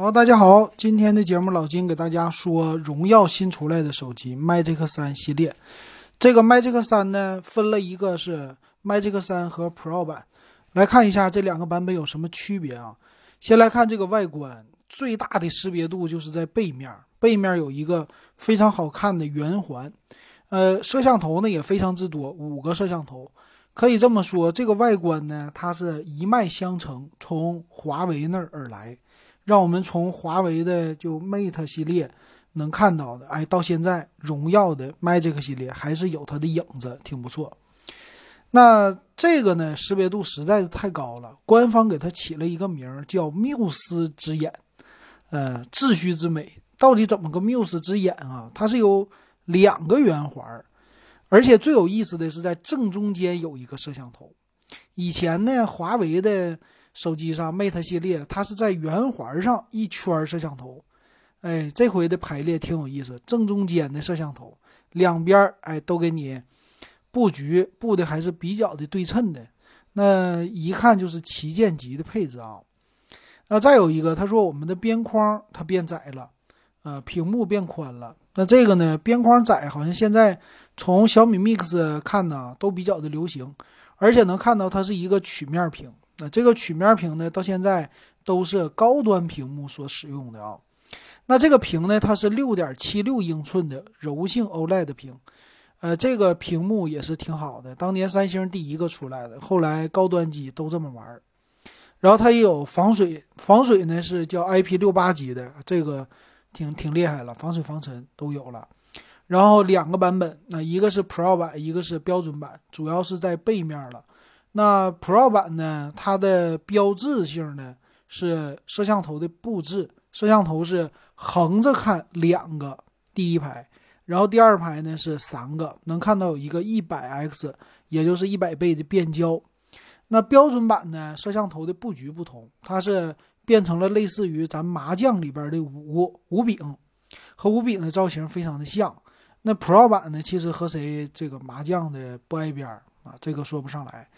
好，大家好，今天的节目老金给大家说荣耀新出来的手机 Magic 三系列。这个 Magic 三呢，分了一个是 Magic 三和 Pro 版，来看一下这两个版本有什么区别啊？先来看这个外观，最大的识别度就是在背面，背面有一个非常好看的圆环，呃，摄像头呢也非常之多，五个摄像头。可以这么说，这个外观呢，它是一脉相承，从华为那儿而来。让我们从华为的就 Mate 系列能看到的，哎，到现在荣耀的 Magic 系列还是有它的影子，挺不错。那这个呢，识别度实在是太高了，官方给它起了一个名儿叫缪斯之眼，呃，秩序之美。到底怎么个缪斯之眼啊？它是有两个圆环，而且最有意思的是在正中间有一个摄像头。以前呢，华为的。手机上 Mate 系列，它是在圆环上一圈摄像头，哎，这回的排列挺有意思，正中间的摄像头，两边哎都给你布局布的还是比较的对称的，那一看就是旗舰级的配置啊。那再有一个，他说我们的边框它变窄了，呃，屏幕变宽了。那这个呢，边框窄好像现在从小米 Mix 看呢都比较的流行，而且能看到它是一个曲面屏。那这个曲面屏呢，到现在都是高端屏幕所使用的啊。那这个屏呢，它是六点七六英寸的柔性 OLED 屏，呃，这个屏幕也是挺好的。当年三星第一个出来的，后来高端机都这么玩。然后它也有防水，防水呢是叫 IP 六八级的，这个挺挺厉害了，防水防尘都有了。然后两个版本，那一个是 Pro 版，一个是标准版，主要是在背面了。那 Pro 版呢？它的标志性呢是摄像头的布置，摄像头是横着看两个，第一排，然后第二排呢是三个，能看到有一个一百 X，也就是一百倍的变焦。那标准版呢，摄像头的布局不同，它是变成了类似于咱麻将里边的五五饼，和五饼的造型非常的像。那 Pro 版呢，其实和谁这个麻将的不挨边啊？这个说不上来。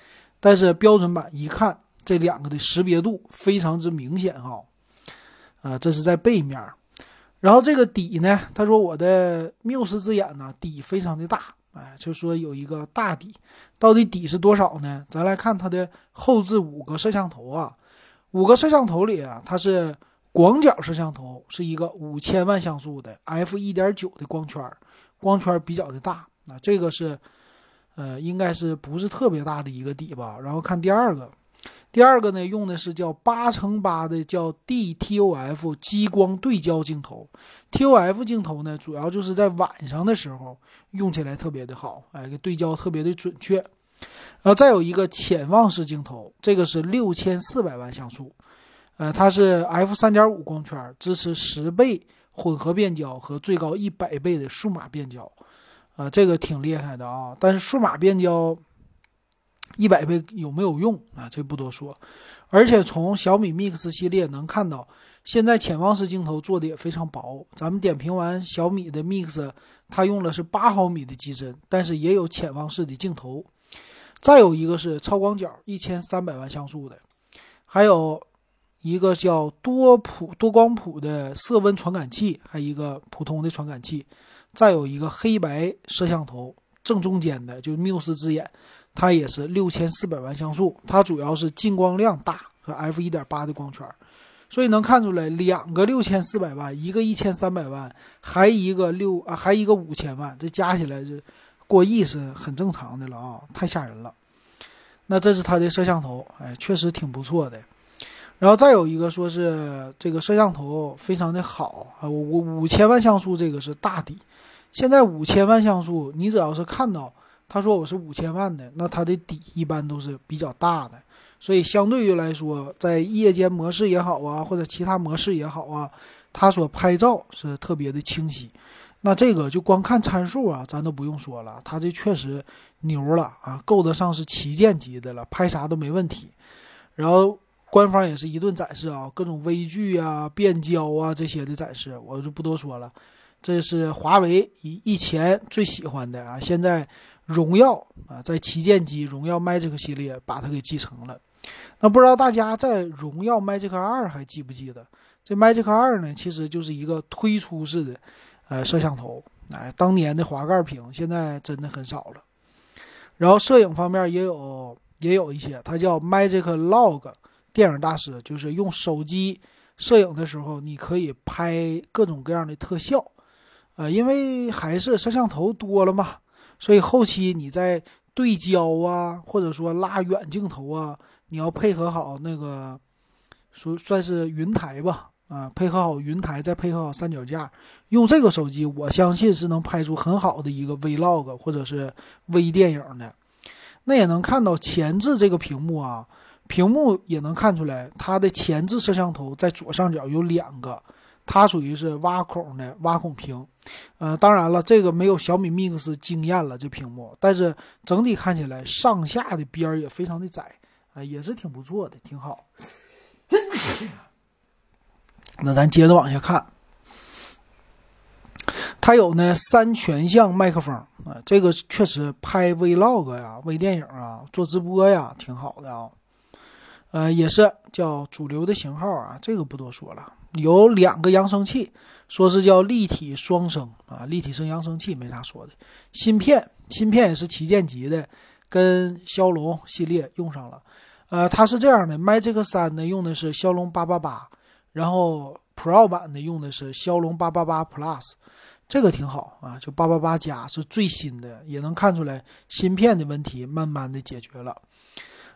但是标准版一看，这两个的识别度非常之明显哈，啊，这是在背面，然后这个底呢，他说我的缪斯之眼呢底非常的大，哎，就说有一个大底，到底底是多少呢？咱来看它的后置五个摄像头啊，五个摄像头里啊，它是广角摄像头，是一个五千万像素的 f 一点九的光圈，光圈比较的大，啊，这个是。呃，应该是不是特别大的一个底吧。然后看第二个，第二个呢用的是叫八乘八的叫 DTOF 激光对焦镜头。TOF 镜头呢，主要就是在晚上的时候用起来特别的好，哎，对焦特别的准确。然后再有一个潜望式镜头，这个是六千四百万像素，呃，它是 f 三点五光圈，支持十倍混合变焦和最高一百倍的数码变焦。啊，这个挺厉害的啊！但是数码变焦一百倍有没有用啊？这不多说。而且从小米 Mix 系列能看到，现在潜望式镜头做的也非常薄。咱们点评完小米的 Mix，它用的是八毫米的机身，但是也有潜望式的镜头。再有一个是超广角，一千三百万像素的，还有一个叫多普多光谱的色温传感器，还有一个普通的传感器。再有一个黑白摄像头，正中间的就缪斯之眼，它也是六千四百万像素，它主要是进光量大和 f 一点八的光圈，所以能看出来两个六千四百万，一个一千三百万，还一个六啊，还一个五千万，这加起来就过亿是很正常的了啊，太吓人了。那这是它的摄像头，哎，确实挺不错的。然后再有一个说是这个摄像头非常的好啊，我我五千万像素这个是大底。现在五千万像素，你只要是看到他说我是五千万的，那它的底一般都是比较大的，所以相对于来说，在夜间模式也好啊，或者其他模式也好啊，它所拍照是特别的清晰。那这个就光看参数啊，咱都不用说了，它这确实牛了啊，够得上是旗舰级的了，拍啥都没问题。然后官方也是一顿展示啊，各种微距啊、变焦啊这些的展示，我就不多说了。这是华为以以前最喜欢的啊，现在荣耀啊，在旗舰机荣耀 Magic 系列把它给继承了。那不知道大家在荣耀 Magic 二还记不记得？这 Magic 二呢，其实就是一个推出式的呃摄像头，哎，当年的滑盖屏，现在真的很少了。然后摄影方面也有也有一些，它叫 Magic Log 电影大师，就是用手机摄影的时候，你可以拍各种各样的特效，呃，因为还是摄像头多了嘛，所以后期你在对焦啊，或者说拉远镜头啊，你要配合好那个，说算是云台吧，啊，配合好云台，再配合好三脚架，用这个手机，我相信是能拍出很好的一个 Vlog 或者是微电影的。那也能看到前置这个屏幕啊，屏幕也能看出来，它的前置摄像头在左上角有两个，它属于是挖孔的挖孔屏。呃，当然了，这个没有小米 Mix 惊艳了这屏幕，但是整体看起来上下的边儿也非常的窄，啊，也是挺不错的，挺好。那咱接着往下看。它有呢三全向麦克风啊，这个确实拍 vlog 呀、微电影啊、做直播呀挺好的啊。呃，也是叫主流的型号啊，这个不多说了。有两个扬声器，说是叫立体双声啊，立体声扬声器没啥说的。芯片，芯片也是旗舰级的，跟骁龙系列用上了。呃，它是这样的，Magic 三呢用的是骁龙八八八，然后 Pro 版的用的是骁龙八八八 Plus。这个挺好啊，就八八八加是最新的，也能看出来芯片的问题慢慢的解决了。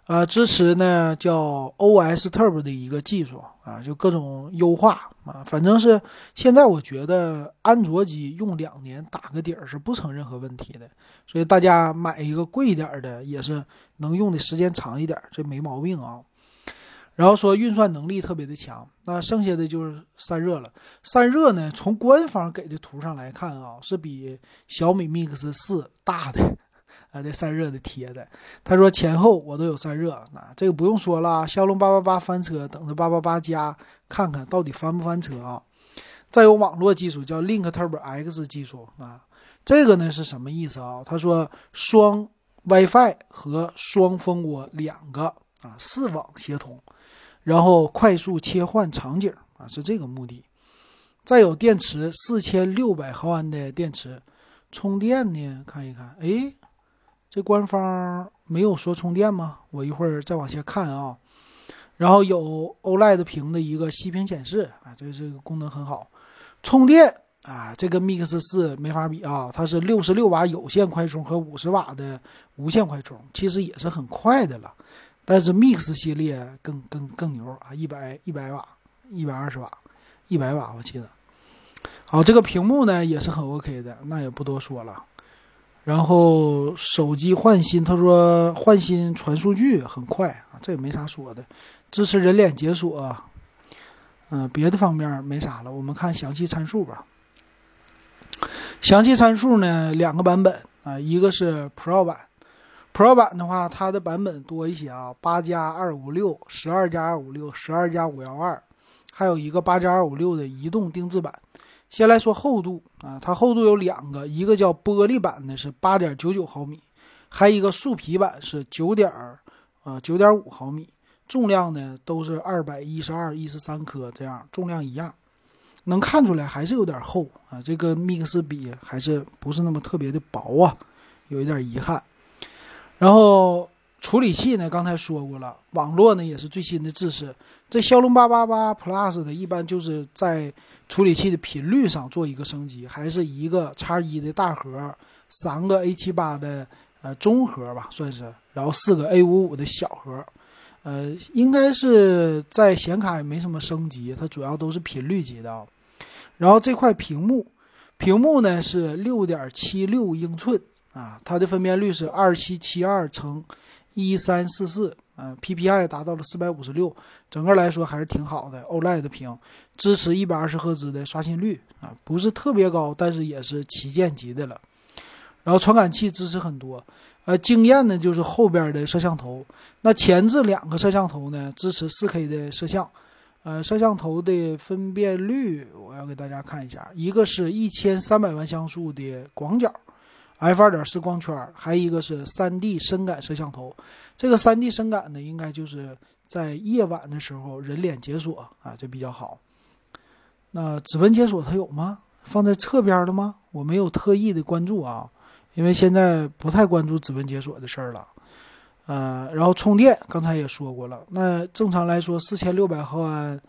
呃，支持呢叫 OS Turbo 的一个技术啊，就各种优化啊，反正是现在我觉得安卓机用两年打个底儿是不成任何问题的，所以大家买一个贵一点的也是能用的时间长一点，这没毛病啊。然后说运算能力特别的强，那剩下的就是散热了。散热呢，从官方给的图上来看啊，是比小米 Mix 四大的，啊，这散热的贴的。他说前后我都有散热，那这个不用说了，骁龙八八八翻车，等着八八八加看看到底翻不翻车啊。再有网络技术叫 Link Turbo X 技术啊，这个呢是什么意思啊？他说双 WiFi 和双蜂窝两个啊，四网协同。然后快速切换场景啊，是这个目的。再有电池，四千六百毫安的电池，充电呢？看一看，哎，这官方没有说充电吗？我一会儿再往下看啊。然后有 OLED 屏的一个息屏显示啊，这这个功能很好。充电啊，这个 Mix 四没法比啊，它是六十六瓦有线快充和五十瓦的无线快充，其实也是很快的了。但是 Mix 系列更更更牛啊！一百一百瓦，一百二十瓦，一百瓦我记得。好，这个屏幕呢也是很 OK 的，那也不多说了。然后手机换新，他说换新传数据很快啊，这也没啥说的。支持人脸解锁，嗯，别的方面没啥了。我们看详细参数吧。详细参数呢，两个版本啊，一个是 Pro 版。Pro 版的话，它的版本多一些啊，八加二五六、十二加二五六、十二加五幺二，还有一个八加二五六的移动定制版。先来说厚度啊，它厚度有两个，一个叫玻璃版的，是八点九九毫米，还有一个树皮版是九点呃九点五毫米。重量呢都是二百一十二、一十三克这样，重量一样，能看出来还是有点厚啊。这个 Mix 比还是不是那么特别的薄啊，有一点遗憾。然后处理器呢，刚才说过了，网络呢也是最新的制式。这骁龙八八八 Plus 呢，一般就是在处理器的频率上做一个升级，还是一个叉一的大核，三个 A 七八的呃中核吧，算是，然后四个 A 五五的小核，呃，应该是在显卡也没什么升级，它主要都是频率级的啊。然后这块屏幕，屏幕呢是六点七六英寸。啊，它的分辨率是二七七二乘一三四四，嗯，PPI 达到了四百五十六，整个来说还是挺好的。OLED 屏支持一百二十赫兹的刷新率，啊，不是特别高，但是也是旗舰级的了。然后传感器支持很多，呃，惊艳的就是后边的摄像头。那前置两个摄像头呢，支持四 K 的摄像，呃，摄像头的分辨率我要给大家看一下，一个是一千三百万像素的广角。F 二点四光圈，还有一个是三 D 深感摄像头。这个三 D 深感呢，应该就是在夜晚的时候人脸解锁啊，就比较好。那指纹解锁它有吗？放在侧边的吗？我没有特意的关注啊，因为现在不太关注指纹解锁的事儿了。呃，然后充电刚才也说过了，那正常来说四千六百毫安，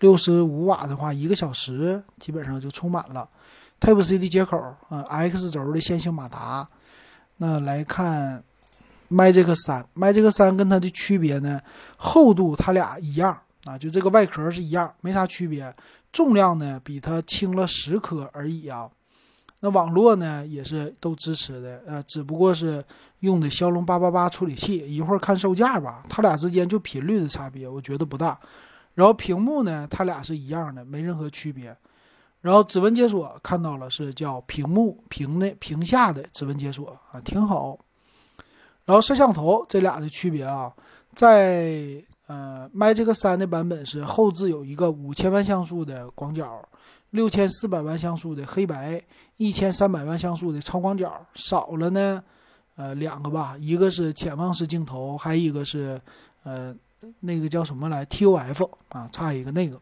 六十五瓦的话，一个小时基本上就充满了。Type C 的接口啊，X 轴的线性马达。那来看，Magic 三，Magic 三跟它的区别呢？厚度它俩一样啊，就这个外壳是一样，没啥区别。重量呢比它轻了十克而已啊。那网络呢也是都支持的，呃，只不过是用的骁龙八八八处理器。一会儿看售价吧，它俩之间就频率的差别，我觉得不大。然后屏幕呢，它俩是一样的，没任何区别。然后指纹解锁看到了是叫屏幕屏内屏下的指纹解锁啊，挺好。然后摄像头这俩的区别啊，在呃 Magic 三的版本是后置有一个五千万像素的广角，六千四百万像素的黑白，一千三百万像素的超广角，少了呢，呃两个吧，一个是潜望式镜头，还有一个是呃那个叫什么来 TOF 啊，差一个那个。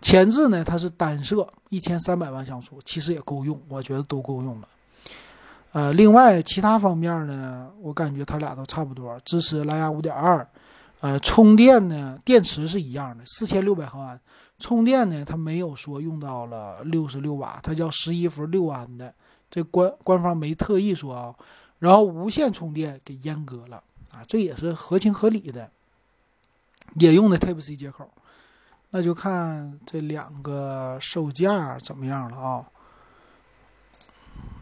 前置呢，它是单摄一千三百万像素，其实也够用，我觉得都够用了。呃，另外其他方面呢，我感觉它俩都差不多，支持蓝牙五点二。呃，充电呢，电池是一样的，四千六百毫安。充电呢，它没有说用到了六十六瓦，它叫十一伏六安的，这官官方没特意说啊。然后无线充电给阉割了啊，这也是合情合理的，也用的 Type C 接口。那就看这两个售价怎么样了啊？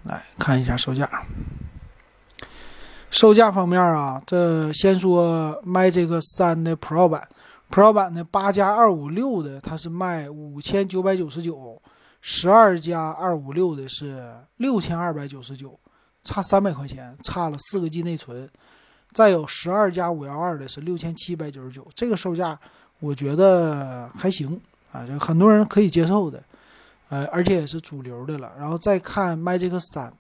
来看一下售价。售价方面啊，这先说 Magic 三的 Pro 版，Pro 版的八加二五六的它是卖五千九百九十九，十二加二五六的是六千二百九十九，差三百块钱，差了四个 G 内存。再有十二加五幺二的是六千七百九十九，这个售价。我觉得还行啊，就很多人可以接受的，呃，而且也是主流的了。然后再看 Magic 三，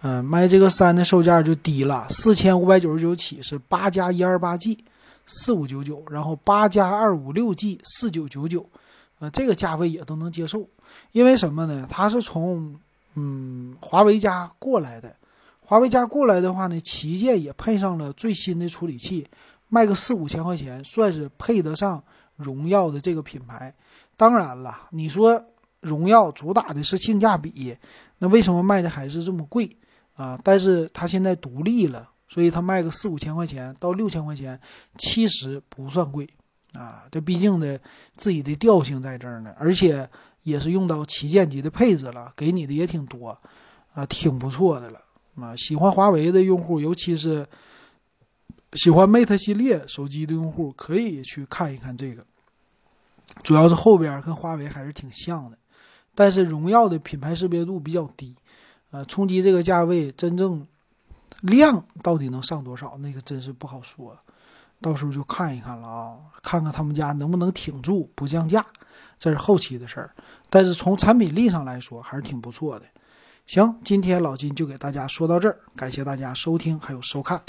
嗯，Magic 三的售价就低了，四千五百九十九起是八加一二八 G，四五九九，然后八加二五六 G，四九九九，呃，这个价位也都能接受。因为什么呢？它是从嗯华为家过来的，华为家过来的话呢，旗舰也配上了最新的处理器。卖个四五千块钱，算是配得上荣耀的这个品牌。当然了，你说荣耀主打的是性价比，那为什么卖的还是这么贵啊？但是它现在独立了，所以它卖个四五千块钱到六千块钱，其实不算贵啊。这毕竟的自己的调性在这儿呢，而且也是用到旗舰级的配置了，给你的也挺多啊，挺不错的了啊。喜欢华为的用户，尤其是。喜欢 Mate 系列手机的用户可以去看一看这个，主要是后边跟华为还是挺像的，但是荣耀的品牌识别度比较低，呃，冲击这个价位，真正量到底能上多少，那个真是不好说，到时候就看一看了啊，看看他们家能不能挺住不降价，这是后期的事儿，但是从产品力上来说还是挺不错的。行，今天老金就给大家说到这儿，感谢大家收听还有收看。